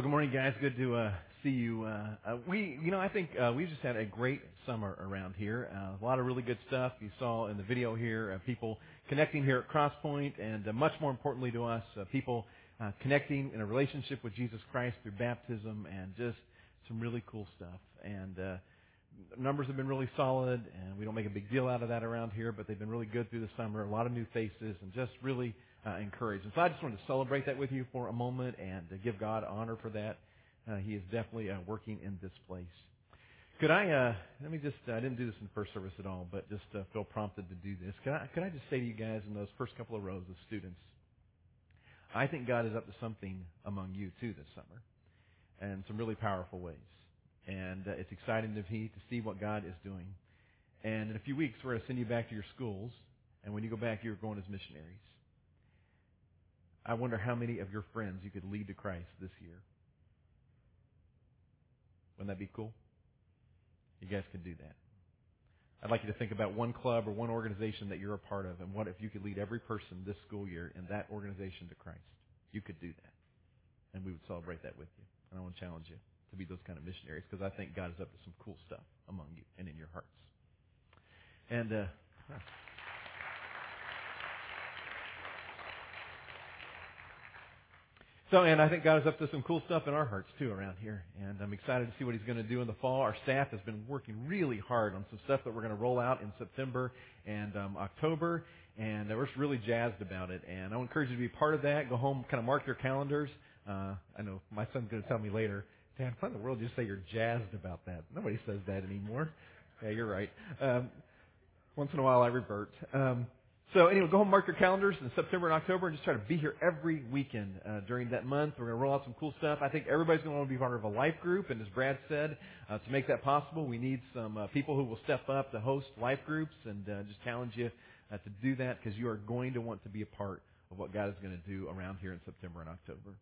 Well, good morning, guys. Good to uh, see you. Uh, uh, we, you know, I think uh, we've just had a great summer around here. Uh, a lot of really good stuff. You saw in the video here uh, people connecting here at Crosspoint, and uh, much more importantly to us, uh, people uh, connecting in a relationship with Jesus Christ through baptism, and just some really cool stuff. And uh, numbers have been really solid, and we don't make a big deal out of that around here, but they've been really good through the summer. A lot of new faces, and just really uh, encouraged. And so I just wanted to celebrate that with you for a moment and to give God honor for that. Uh, he is definitely uh, working in this place. Could I, uh, let me just, I didn't do this in the first service at all, but just uh, feel prompted to do this. Could I, could I just say to you guys in those first couple of rows of students, I think God is up to something among you too this summer, and some really powerful ways. And uh, it's exciting to me to see what God is doing. And in a few weeks, we're going to send you back to your schools, and when you go back, you're going as missionaries. I wonder how many of your friends you could lead to Christ this year. Wouldn't that be cool? You guys could do that. I'd like you to think about one club or one organization that you're a part of, and what if you could lead every person this school year in that organization to Christ? You could do that. And we would celebrate that with you. And I want to challenge you to be those kind of missionaries because I think God is up to some cool stuff among you and in your hearts. And, uh, So, and I think God is up to some cool stuff in our hearts too around here. And I'm excited to see what He's going to do in the fall. Our staff has been working really hard on some stuff that we're going to roll out in September and um, October. And we're just really jazzed about it. And I encourage you to be part of that. Go home, kind of mark your calendars. Uh, I know my son's going to tell me later, Dad, why in the world you say you're jazzed about that? Nobody says that anymore. Yeah, you're right. Um, once in a while I revert. Um, so anyway, go home, mark your calendars in September and October, and just try to be here every weekend uh, during that month. We're going to roll out some cool stuff. I think everybody's going to want to be part of a life group, and as Brad said, uh, to make that possible, we need some uh, people who will step up to host life groups, and uh, just challenge you uh, to do that because you are going to want to be a part of what God is going to do around here in September and October.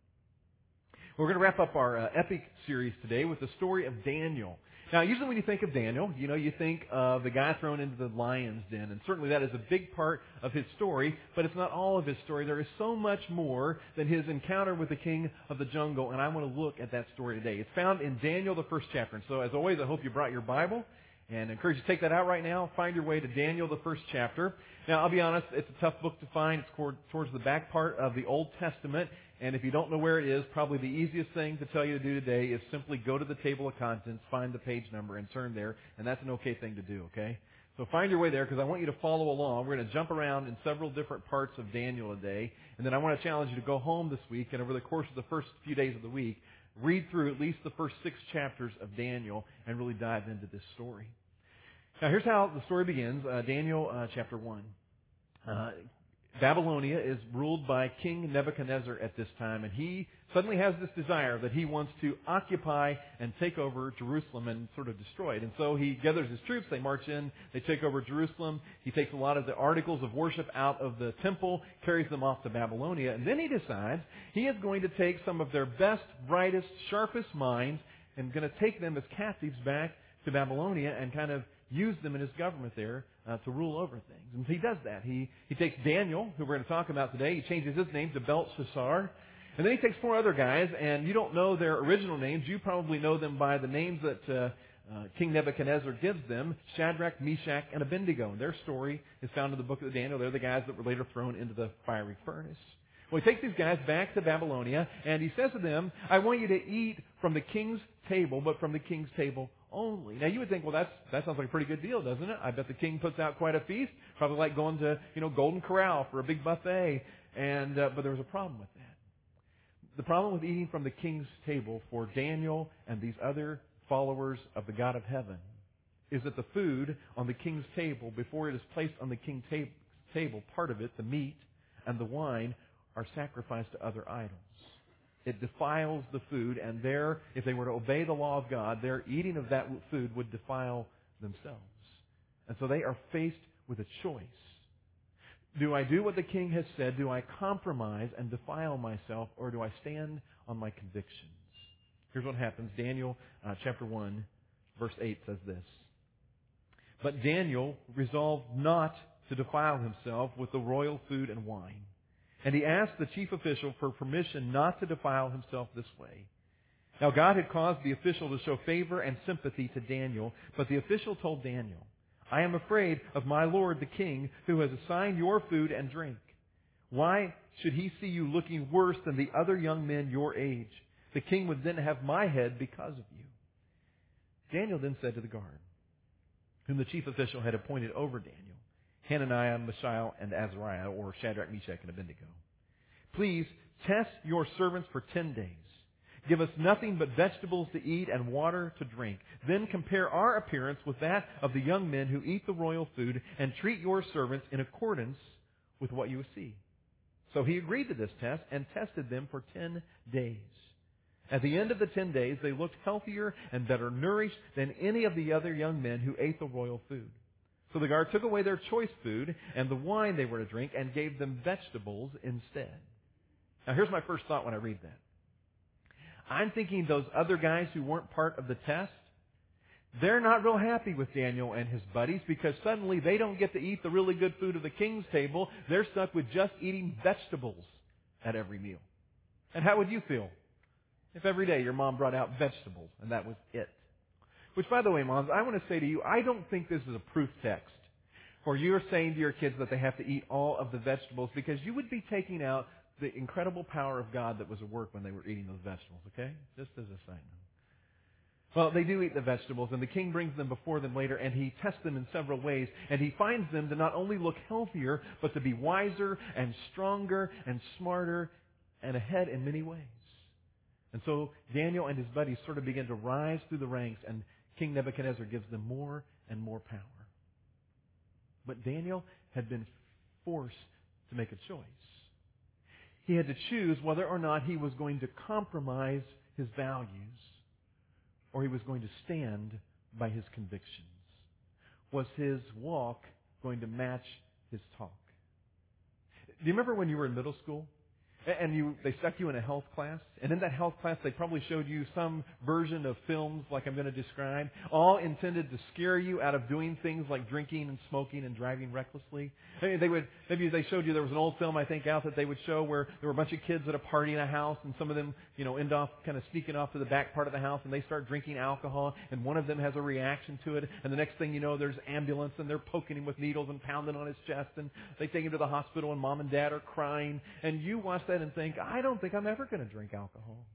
We're going to wrap up our uh, epic series today with the story of Daniel. Now, usually when you think of Daniel, you know, you think of the guy thrown into the lion's den, and certainly that is a big part of his story, but it's not all of his story. There is so much more than his encounter with the king of the jungle, and I want to look at that story today. It's found in Daniel, the first chapter. And so, as always, I hope you brought your Bible, and I encourage you to take that out right now. Find your way to Daniel, the first chapter. Now, I'll be honest, it's a tough book to find. It's towards the back part of the Old Testament, and if you don't know where it is, probably the easiest thing to tell you to do today is simply go to the table of contents, find the page number, and turn there. And that's an okay thing to do, okay? So find your way there because I want you to follow along. We're going to jump around in several different parts of Daniel today. And then I want to challenge you to go home this week and over the course of the first few days of the week, read through at least the first six chapters of Daniel and really dive into this story. Now here's how the story begins. Uh, Daniel uh, chapter 1. Uh, Babylonia is ruled by King Nebuchadnezzar at this time, and he suddenly has this desire that he wants to occupy and take over Jerusalem and sort of destroy it. And so he gathers his troops, they march in, they take over Jerusalem, he takes a lot of the articles of worship out of the temple, carries them off to Babylonia, and then he decides he is going to take some of their best, brightest, sharpest minds and going to take them as captives back to Babylonia and kind of use them in his government there uh, to rule over things. And he does that. He, he takes Daniel, who we're going to talk about today, he changes his name to Belteshazzar. And then he takes four other guys, and you don't know their original names. You probably know them by the names that uh, uh, King Nebuchadnezzar gives them Shadrach, Meshach, and Abednego. And their story is found in the book of Daniel. They're the guys that were later thrown into the fiery furnace. Well, he takes these guys back to Babylonia, and he says to them, I want you to eat from the king's table, but from the king's table only. Now you would think, well, that's that sounds like a pretty good deal, doesn't it? I bet the king puts out quite a feast, probably like going to you know Golden Corral for a big buffet. And uh, but there was a problem with that. The problem with eating from the king's table for Daniel and these other followers of the God of heaven is that the food on the king's table, before it is placed on the king's table, part of it, the meat and the wine, are sacrificed to other idols. It defiles the food, and there, if they were to obey the law of God, their eating of that food would defile themselves. And so they are faced with a choice. Do I do what the king has said? Do I compromise and defile myself, or do I stand on my convictions? Here's what happens. Daniel uh, chapter 1, verse 8 says this. But Daniel resolved not to defile himself with the royal food and wine. And he asked the chief official for permission not to defile himself this way. Now God had caused the official to show favor and sympathy to Daniel, but the official told Daniel, I am afraid of my lord the king, who has assigned your food and drink. Why should he see you looking worse than the other young men your age? The king would then have my head because of you. Daniel then said to the guard, whom the chief official had appointed over Daniel, Hananiah, Mishael, and Azariah, or Shadrach, Meshach, and Abednego, Please test your servants for ten days. Give us nothing but vegetables to eat and water to drink. Then compare our appearance with that of the young men who eat the royal food and treat your servants in accordance with what you see. So he agreed to this test and tested them for ten days. At the end of the ten days, they looked healthier and better nourished than any of the other young men who ate the royal food. So the guard took away their choice food and the wine they were to drink and gave them vegetables instead. Now here's my first thought when I read that. I'm thinking those other guys who weren't part of the test, they're not real happy with Daniel and his buddies because suddenly they don't get to eat the really good food of the king's table. They're stuck with just eating vegetables at every meal. And how would you feel if every day your mom brought out vegetables and that was it? Which, by the way, moms, I want to say to you, I don't think this is a proof text for you're saying to your kids that they have to eat all of the vegetables because you would be taking out the incredible power of God that was at work when they were eating those vegetables, okay? Just as a side note. Well, they do eat the vegetables, and the king brings them before them later, and he tests them in several ways, and he finds them to not only look healthier, but to be wiser and stronger and smarter and ahead in many ways. And so Daniel and his buddies sort of begin to rise through the ranks, and King Nebuchadnezzar gives them more and more power. But Daniel had been forced to make a choice he had to choose whether or not he was going to compromise his values or he was going to stand by his convictions. Was his walk going to match his talk? Do you remember when you were in middle school and you, they stuck you in a health class, and in that health class they probably showed you some version of films like I'm going to describe, all intended to scare you out of doing things like drinking and smoking and driving recklessly. They would, maybe they showed you there was an old film I think out that they would show where there were a bunch of kids at a party in a house, and some of them, you know, end off kind of sneaking off to the back part of the house, and they start drinking alcohol, and one of them has a reaction to it, and the next thing you know, there's ambulance, and they're poking him with needles and pounding on his chest, and they take him to the hospital, and mom and dad are crying, and you watch that and think, I don't think I'm ever going to drink alcohol.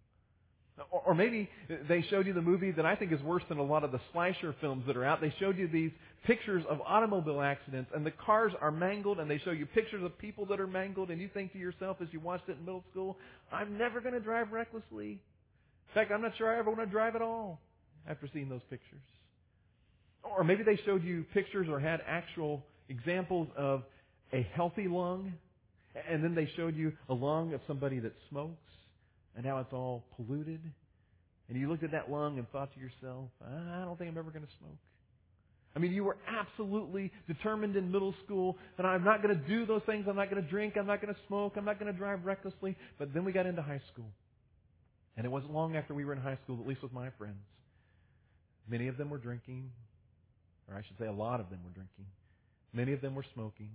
Or maybe they showed you the movie that I think is worse than a lot of the slasher films that are out. They showed you these pictures of automobile accidents and the cars are mangled and they show you pictures of people that are mangled and you think to yourself as you watched it in middle school, I'm never going to drive recklessly. In fact, I'm not sure I ever want to drive at all after seeing those pictures. Or maybe they showed you pictures or had actual examples of a healthy lung and then they showed you a lung of somebody that smokes, and now it's all polluted. And you looked at that lung and thought to yourself, I don't think I'm ever going to smoke. I mean, you were absolutely determined in middle school that I'm not going to do those things. I'm not going to drink. I'm not going to smoke. I'm not going to drive recklessly. But then we got into high school. And it wasn't long after we were in high school, at least with my friends. Many of them were drinking, or I should say a lot of them were drinking. Many of them were smoking.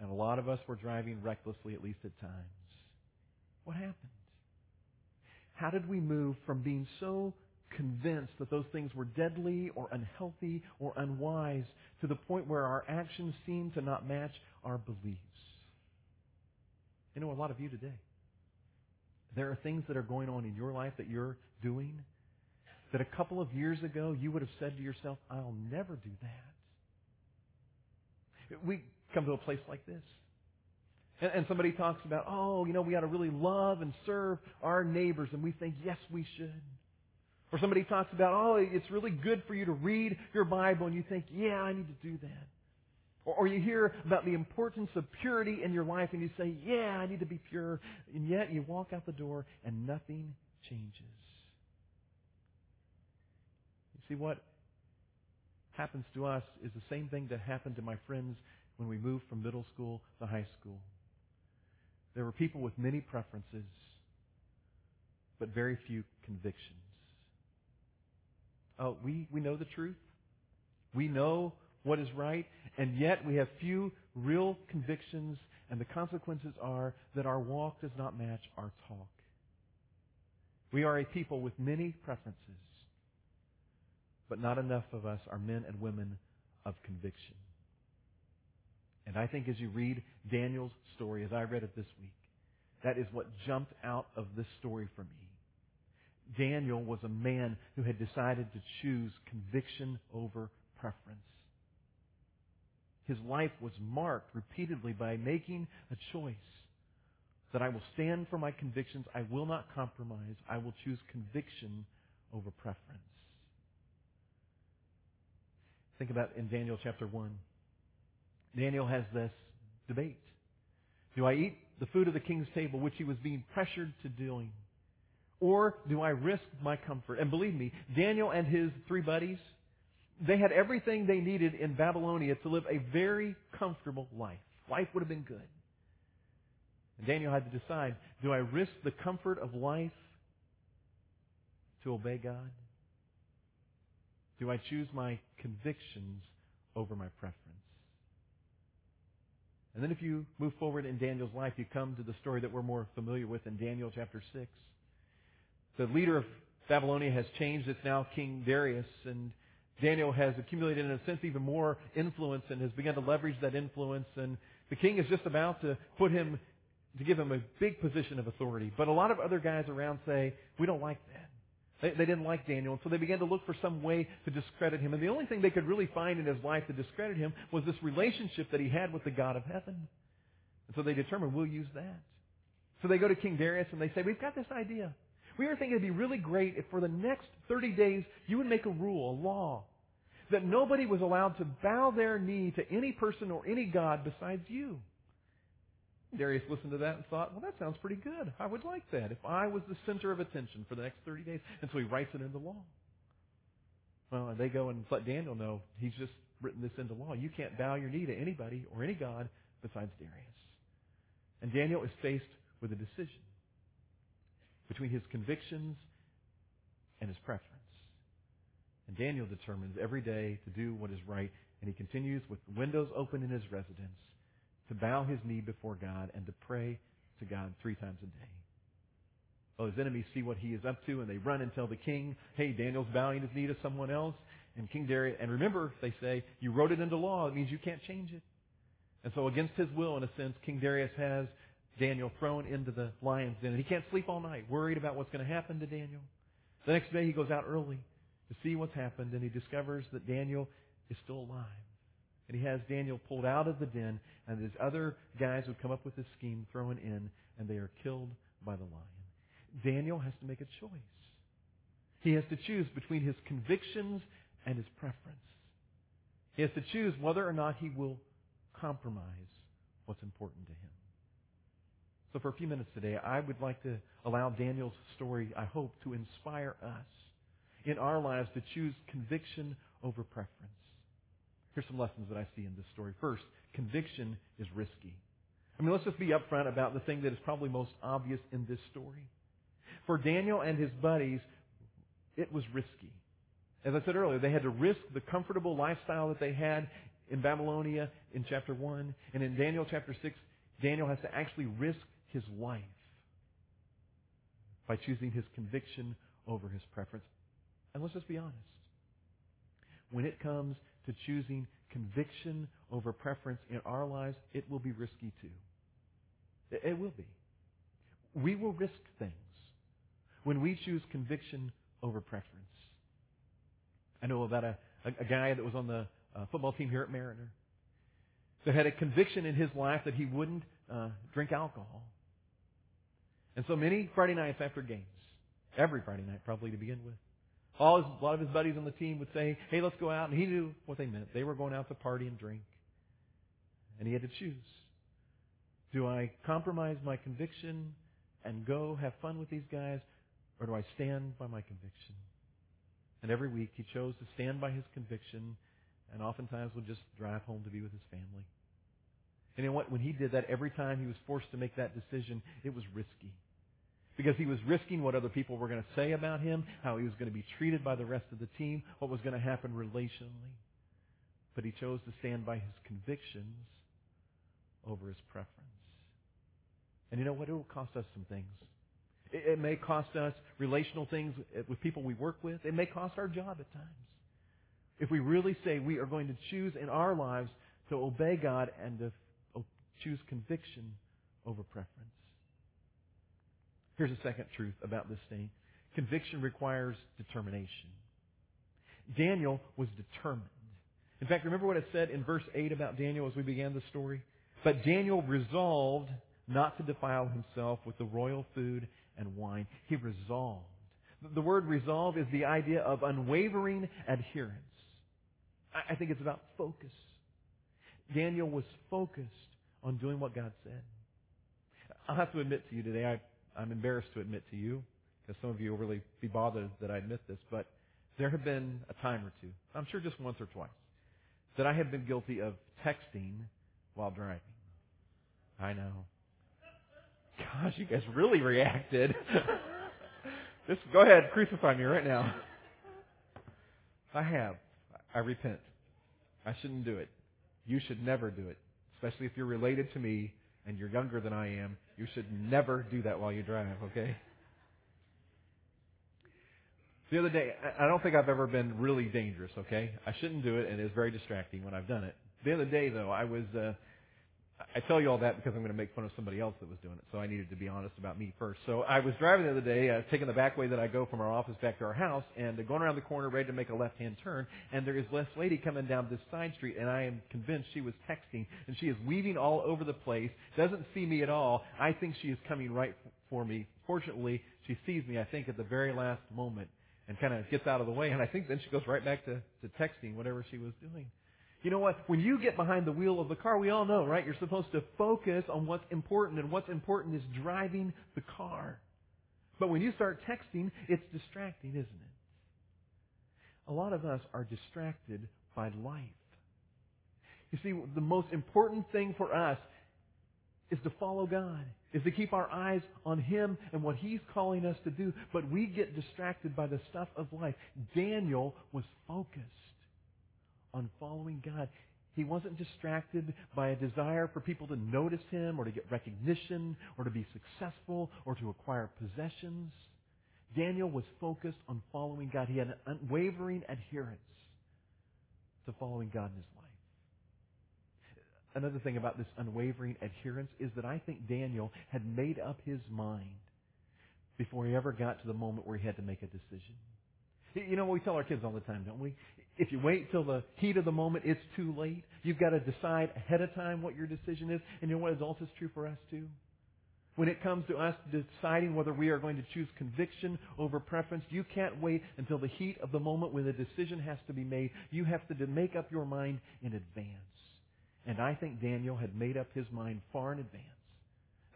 And a lot of us were driving recklessly, at least at times. What happened? How did we move from being so convinced that those things were deadly or unhealthy or unwise to the point where our actions seem to not match our beliefs? You know, a lot of you today. There are things that are going on in your life that you're doing that a couple of years ago you would have said to yourself, I'll never do that. We come to a place like this. And, and somebody talks about, oh, you know, we ought to really love and serve our neighbors, and we think, yes, we should. Or somebody talks about, oh, it's really good for you to read your Bible, and you think, yeah, I need to do that. Or, or you hear about the importance of purity in your life, and you say, yeah, I need to be pure. And yet you walk out the door, and nothing changes. You see, what happens to us is the same thing that happened to my friends when we moved from middle school to high school. There were people with many preferences, but very few convictions. Oh, we, we know the truth. We know what is right, and yet we have few real convictions, and the consequences are that our walk does not match our talk. We are a people with many preferences, but not enough of us are men and women of conviction. And I think as you read Daniel's story, as I read it this week, that is what jumped out of this story for me. Daniel was a man who had decided to choose conviction over preference. His life was marked repeatedly by making a choice that I will stand for my convictions. I will not compromise. I will choose conviction over preference. Think about in Daniel chapter 1. Daniel has this debate. Do I eat the food of the king's table, which he was being pressured to doing? Or do I risk my comfort? And believe me, Daniel and his three buddies, they had everything they needed in Babylonia to live a very comfortable life. Life would have been good. And Daniel had to decide, do I risk the comfort of life to obey God? Do I choose my convictions over my preference? And then if you move forward in Daniel's life, you come to the story that we're more familiar with in Daniel chapter 6. The leader of Babylonia has changed. It's now King Darius. And Daniel has accumulated, in a sense, even more influence and has begun to leverage that influence. And the king is just about to put him, to give him a big position of authority. But a lot of other guys around say, we don't like that. They, they didn't like Daniel, and so they began to look for some way to discredit him. And the only thing they could really find in his life to discredit him was this relationship that he had with the God of heaven. And so they determined, we'll use that. So they go to King Darius and they say, we've got this idea. We were thinking it'd be really great if for the next 30 days you would make a rule, a law, that nobody was allowed to bow their knee to any person or any God besides you. Darius listened to that and thought, well, that sounds pretty good. I would like that if I was the center of attention for the next 30 days. And so he writes it into law. Well, and they go and let Daniel know he's just written this into law. You can't bow your knee to anybody or any God besides Darius. And Daniel is faced with a decision between his convictions and his preference. And Daniel determines every day to do what is right, and he continues with windows open in his residence to bow his knee before God and to pray to God three times a day. Well, his enemies see what he is up to, and they run and tell the king, hey, Daniel's bowing his knee to someone else. And King Darius, and remember, they say, you wrote it into law. It means you can't change it. And so against his will, in a sense, King Darius has Daniel thrown into the lion's den. And he can't sleep all night, worried about what's going to happen to Daniel. The next day he goes out early to see what's happened, and he discovers that Daniel is still alive. And he has Daniel pulled out of the den, and his other guys would come up with this scheme thrown in, and they are killed by the lion. Daniel has to make a choice. He has to choose between his convictions and his preference. He has to choose whether or not he will compromise what's important to him. So for a few minutes today, I would like to allow Daniel's story, I hope, to inspire us in our lives to choose conviction over preference. Here's some lessons that I see in this story. First, conviction is risky. I mean, let's just be upfront about the thing that is probably most obvious in this story. For Daniel and his buddies, it was risky. As I said earlier, they had to risk the comfortable lifestyle that they had in Babylonia in chapter 1. And in Daniel chapter 6, Daniel has to actually risk his life by choosing his conviction over his preference. And let's just be honest. When it comes to choosing conviction over preference in our lives, it will be risky too. It will be. We will risk things when we choose conviction over preference. I know about a, a, guy that was on the uh, football team here at Mariner that had a conviction in his life that he wouldn't uh, drink alcohol. And so many Friday nights after games, every Friday night probably to begin with, all his, a lot of his buddies on the team would say, hey, let's go out. And he knew what they meant. They were going out to party and drink. And he had to choose. Do I compromise my conviction and go have fun with these guys, or do I stand by my conviction? And every week he chose to stand by his conviction and oftentimes would just drive home to be with his family. And you know what? When he did that, every time he was forced to make that decision, it was risky because he was risking what other people were going to say about him, how he was going to be treated by the rest of the team, what was going to happen relationally. But he chose to stand by his convictions over his preference. And you know what? It will cost us some things. It, it may cost us relational things eh, with people we work with. It may cost our job at times. If we really say we are going to choose in our lives to obey God and to choose conviction over preference. Here's a second truth about this thing. Conviction requires determination. Daniel was determined. In fact, remember what it said in verse 8 about Daniel as we began the story? But Daniel resolved not to defile himself with the royal food and wine. He resolved. The word resolve is the idea of unwavering adherence. I think it's about focus. Daniel was focused on doing what God said. I'll have to admit to you today, I, I'm embarrassed to admit to you, because some of you will really be bothered that I admit this, but there have been a time or two, I'm sure just once or twice, that I have been guilty of texting while driving. I know. Gosh, you guys really reacted. Just go ahead, crucify me right now. I have. I repent. I shouldn't do it. You should never do it. Especially if you're related to me and you're younger than I am. You should never do that while you drive, okay? The other day, I don't think I've ever been really dangerous, okay? I shouldn't do it and it's very distracting when I've done it. The other day though, I was, uh, I tell you all that because I'm going to make fun of somebody else that was doing it. So I needed to be honest about me first. So I was driving the other day, uh, taking the back way that I go from our office back to our house, and uh, going around the corner, ready to make a left-hand turn. And there is this lady coming down this side street, and I am convinced she was texting, and she is weaving all over the place. Doesn't see me at all. I think she is coming right for me. Fortunately, she sees me. I think at the very last moment, and kind of gets out of the way. And I think then she goes right back to, to texting whatever she was doing. You know what? When you get behind the wheel of the car, we all know, right? You're supposed to focus on what's important, and what's important is driving the car. But when you start texting, it's distracting, isn't it? A lot of us are distracted by life. You see, the most important thing for us is to follow God, is to keep our eyes on Him and what He's calling us to do. But we get distracted by the stuff of life. Daniel was focused on following God. He wasn't distracted by a desire for people to notice him or to get recognition or to be successful or to acquire possessions. Daniel was focused on following God. He had an unwavering adherence to following God in his life. Another thing about this unwavering adherence is that I think Daniel had made up his mind before he ever got to the moment where he had to make a decision. You know, what we tell our kids all the time, don't we? If you wait till the heat of the moment, it's too late. You've got to decide ahead of time what your decision is. And you know what is true for us too? When it comes to us deciding whether we are going to choose conviction over preference, you can't wait until the heat of the moment when the decision has to be made. You have to make up your mind in advance. And I think Daniel had made up his mind far in advance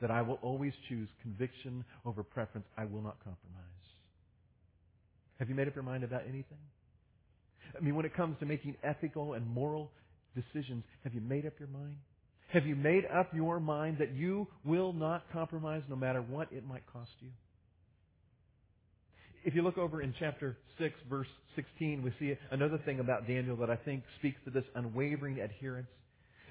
that I will always choose conviction over preference. I will not compromise. Have you made up your mind about anything? I mean, when it comes to making ethical and moral decisions, have you made up your mind? Have you made up your mind that you will not compromise no matter what it might cost you? If you look over in chapter 6, verse 16, we see another thing about Daniel that I think speaks to this unwavering adherence.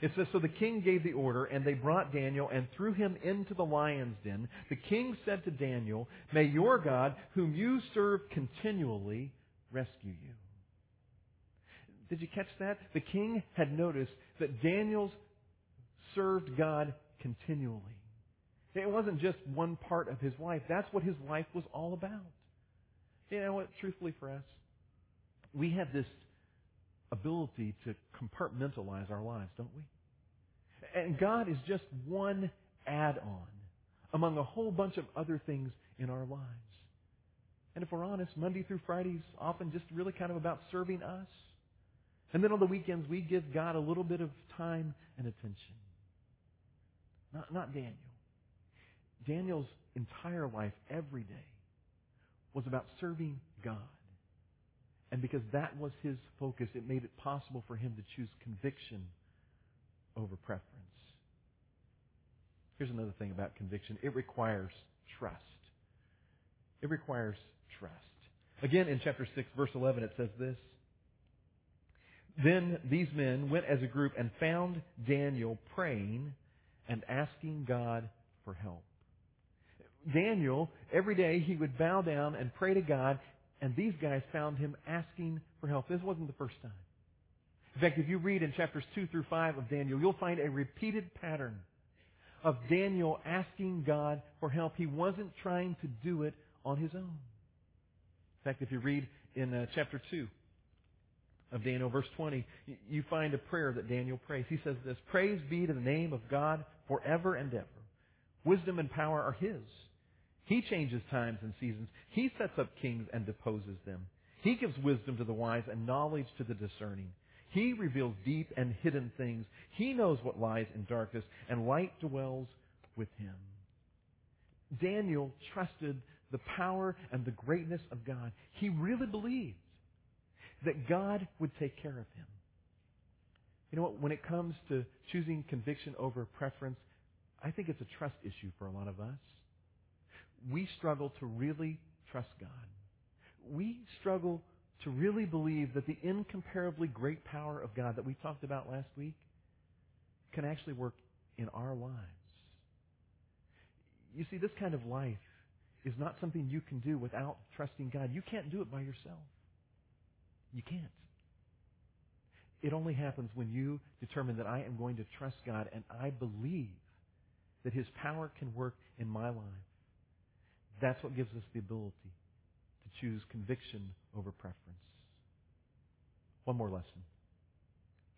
It says, So the king gave the order, and they brought Daniel and threw him into the lion's den. The king said to Daniel, May your God, whom you serve continually, rescue you. Did you catch that? The king had noticed that Daniel's served God continually. It wasn't just one part of his life. That's what his life was all about. You know what? Truthfully for us, we have this ability to compartmentalize our lives, don't we? And God is just one add-on among a whole bunch of other things in our lives. And if we're honest, Monday through Friday is often just really kind of about serving us. And then on the weekends, we give God a little bit of time and attention. Not, not Daniel. Daniel's entire life, every day, was about serving God. And because that was his focus, it made it possible for him to choose conviction over preference. Here's another thing about conviction it requires trust. It requires trust. Again, in chapter 6, verse 11, it says this Then these men went as a group and found Daniel praying and asking God for help. Daniel, every day he would bow down and pray to God, and these guys found him asking for help. This wasn't the first time. In fact, if you read in chapters 2 through 5 of Daniel, you'll find a repeated pattern of Daniel asking God for help. He wasn't trying to do it on his own. In fact, if you read in uh, chapter 2 of Daniel, verse 20, you find a prayer that Daniel prays. He says this, Praise be to the name of God forever and ever. Wisdom and power are His. He changes times and seasons. He sets up kings and deposes them. He gives wisdom to the wise and knowledge to the discerning. He reveals deep and hidden things. He knows what lies in darkness, and light dwells with him. Daniel trusted the power and the greatness of God. He really believed that God would take care of him. You know what? When it comes to choosing conviction over preference, I think it's a trust issue for a lot of us. We struggle to really trust God. We struggle to really believe that the incomparably great power of God that we talked about last week can actually work in our lives. You see, this kind of life is not something you can do without trusting God. You can't do it by yourself. You can't. It only happens when you determine that I am going to trust God and I believe that His power can work in my life. That's what gives us the ability to choose conviction over preference. One more lesson.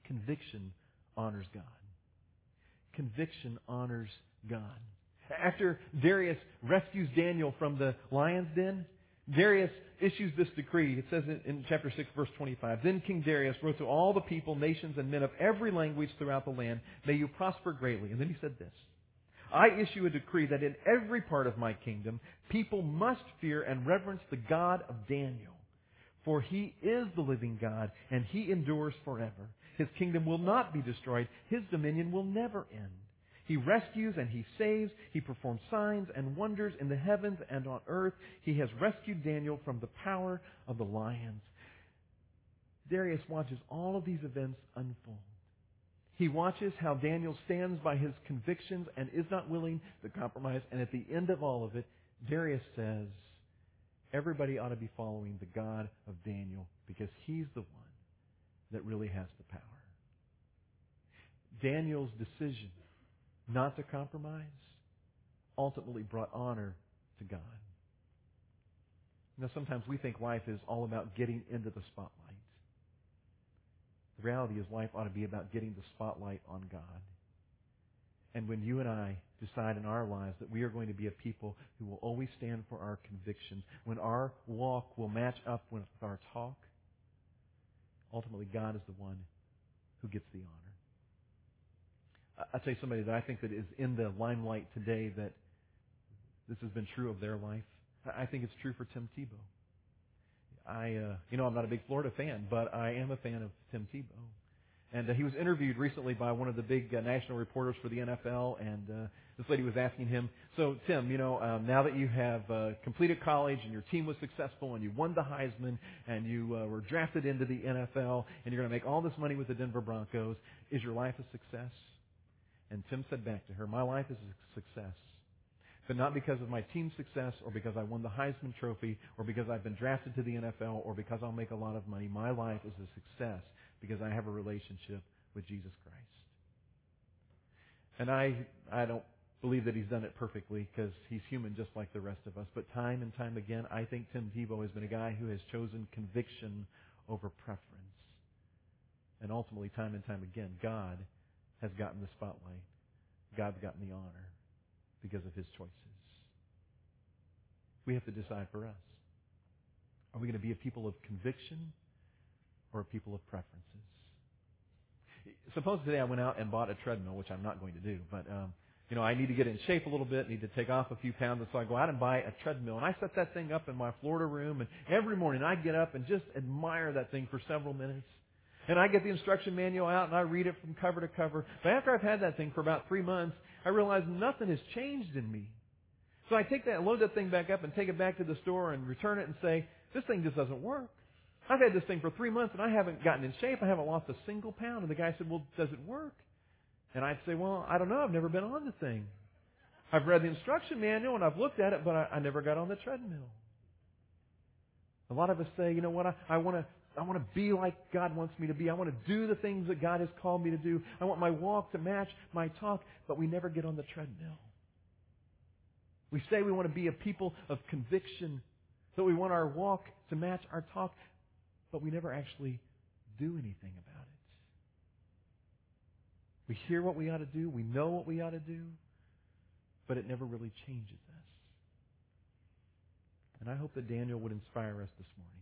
Conviction honors God. Conviction honors God. After Darius rescues Daniel from the lion's den, Darius issues this decree. It says in chapter 6, verse 25. Then King Darius wrote to all the people, nations, and men of every language throughout the land, May you prosper greatly. And then he said this I issue a decree that in every part of my kingdom, people must fear and reverence the God of Daniel. For he is the living God, and he endures forever. His kingdom will not be destroyed. His dominion will never end. He rescues and he saves. He performs signs and wonders in the heavens and on earth. He has rescued Daniel from the power of the lions. Darius watches all of these events unfold. He watches how Daniel stands by his convictions and is not willing to compromise. And at the end of all of it, Darius says, everybody ought to be following the God of Daniel because he's the one that really has the power. Daniel's decision not to compromise ultimately brought honor to God. Now, sometimes we think life is all about getting into the spotlight. The reality is life ought to be about getting the spotlight on God. And when you and I decide in our lives that we are going to be a people who will always stand for our convictions, when our walk will match up with our talk, ultimately God is the one who gets the honor. Tell you somebody that I think that is in the limelight today that this has been true of their life. I think it's true for Tim Tebow. I, uh, you know, I'm not a big Florida fan, but I am a fan of Tim Tebow. And uh, he was interviewed recently by one of the big uh, national reporters for the NFL, and uh, this lady was asking him, "So, Tim, you know, um, now that you have uh, completed college and your team was successful and you won the Heisman and you uh, were drafted into the NFL and you're going to make all this money with the Denver Broncos, is your life a success?" And Tim said back to her, My life is a success. But not because of my team's success or because I won the Heisman Trophy or because I've been drafted to the NFL or because I'll make a lot of money. My life is a success because I have a relationship with Jesus Christ. And I, I don't believe that he's done it perfectly because he's human just like the rest of us. But time and time again, I think Tim Tebow has been a guy who has chosen conviction over preference. And ultimately, time and time again, God has gotten the spotlight. God's gotten the honor because of his choices. We have to decide for us. Are we going to be a people of conviction or a people of preferences? Suppose today I went out and bought a treadmill, which I'm not going to do, but um, you know I need to get in shape a little bit, need to take off a few pounds, and so I go out and buy a treadmill, and I set that thing up in my Florida room, and every morning I get up and just admire that thing for several minutes. And I get the instruction manual out and I read it from cover to cover. But after I've had that thing for about three months, I realize nothing has changed in me. So I take that, load that thing back up and take it back to the store and return it and say, this thing just doesn't work. I've had this thing for three months and I haven't gotten in shape. I haven't lost a single pound. And the guy said, well, does it work? And I'd say, well, I don't know. I've never been on the thing. I've read the instruction manual and I've looked at it, but I, I never got on the treadmill. A lot of us say, you know what, I, I want to I want to be like God wants me to be. I want to do the things that God has called me to do. I want my walk to match my talk, but we never get on the treadmill. We say we want to be a people of conviction, that we want our walk to match our talk, but we never actually do anything about it. We hear what we ought to do, we know what we ought to do, but it never really changes us. And I hope that Daniel would inspire us this morning.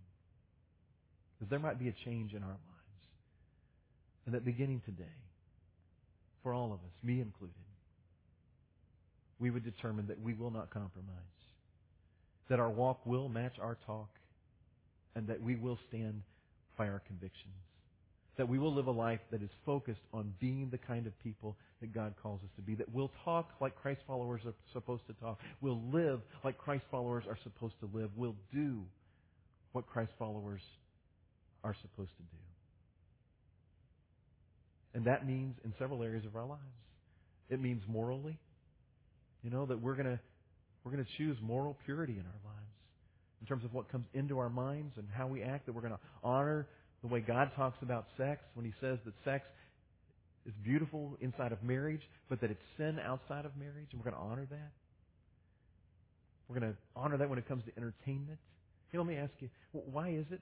Because there might be a change in our lives. And that beginning today, for all of us, me included, we would determine that we will not compromise. That our walk will match our talk. And that we will stand by our convictions. That we will live a life that is focused on being the kind of people that God calls us to be. That we'll talk like Christ followers are supposed to talk. We'll live like Christ followers are supposed to live. We'll do what Christ followers are supposed to do. And that means in several areas of our lives. It means morally, you know, that we're going to we're going to choose moral purity in our lives in terms of what comes into our minds and how we act, that we're going to honor the way God talks about sex when he says that sex is beautiful inside of marriage, but that it's sin outside of marriage, and we're going to honor that. We're going to honor that when it comes to entertainment. Hey, let me ask you, why is it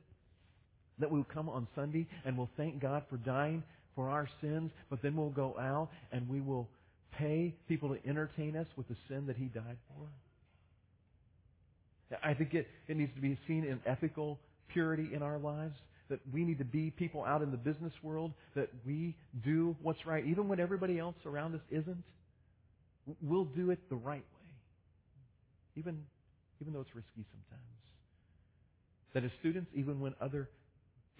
that we'll come on Sunday and we'll thank God for dying for our sins, but then we'll go out and we will pay people to entertain us with the sin that He died for? I think it, it needs to be seen in ethical purity in our lives. That we need to be people out in the business world, that we do what's right, even when everybody else around us isn't. We'll do it the right way, even, even though it's risky sometimes. That as students, even when other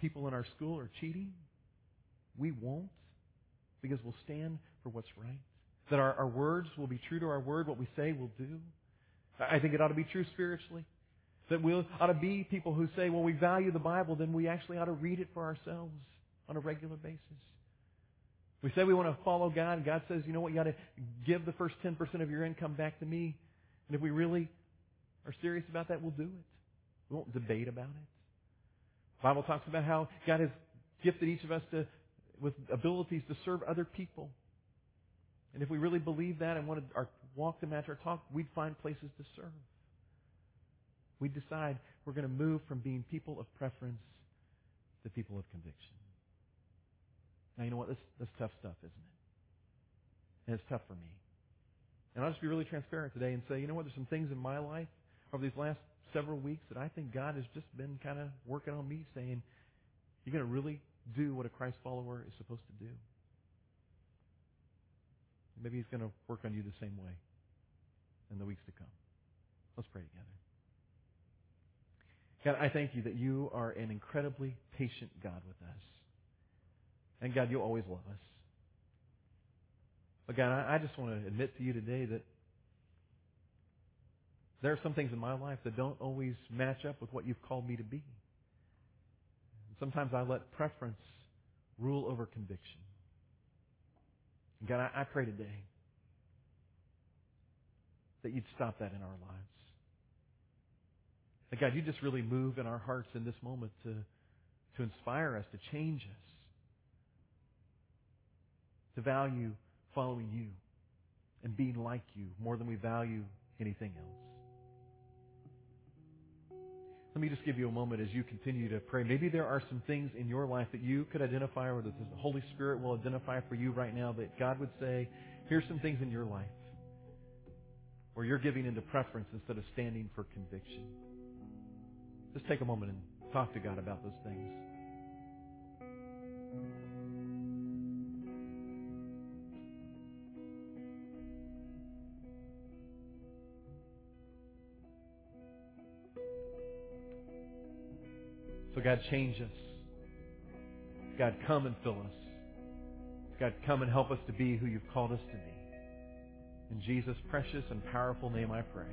people in our school are cheating, we won't because we'll stand for what's right. That our, our words will be true to our word, what we say we'll do. I think it ought to be true spiritually. That we ought to be people who say, well, we value the Bible, then we actually ought to read it for ourselves on a regular basis. We say we want to follow God, God says, you know what, you got to give the first 10% of your income back to me. And if we really are serious about that, we'll do it. We won't debate about it. Bible talks about how God has gifted each of us to, with abilities to serve other people. And if we really believe that and wanted our walk to match our talk, we'd find places to serve. We'd decide we're going to move from being people of preference to people of conviction. Now, you know what? This, this tough stuff, isn't it? And it's tough for me. And I'll just be really transparent today and say, you know what? There's some things in my life over these last several weeks that I think God has just been kind of working on me saying, you're going to really do what a Christ follower is supposed to do. Maybe he's going to work on you the same way in the weeks to come. Let's pray together. God, I thank you that you are an incredibly patient God with us. And God, you always love us. But God, I just want to admit to you today that there are some things in my life that don't always match up with what you've called me to be. Sometimes I let preference rule over conviction. God, I, pray today that you'd stop that in our lives. That God, you just really move in our hearts in this moment to, to inspire us, to change us, to value following you and being like you more than we value anything else. Let me just give you a moment as you continue to pray. Maybe there are some things in your life that you could identify or that the Holy Spirit will identify for you right now that God would say, here's some things in your life where you're giving into preference instead of standing for conviction. Just take a moment and talk to God about those things. God, change us. God, come and fill us. God, come and help us to be who you've called us to be. In Jesus' precious and powerful name I pray.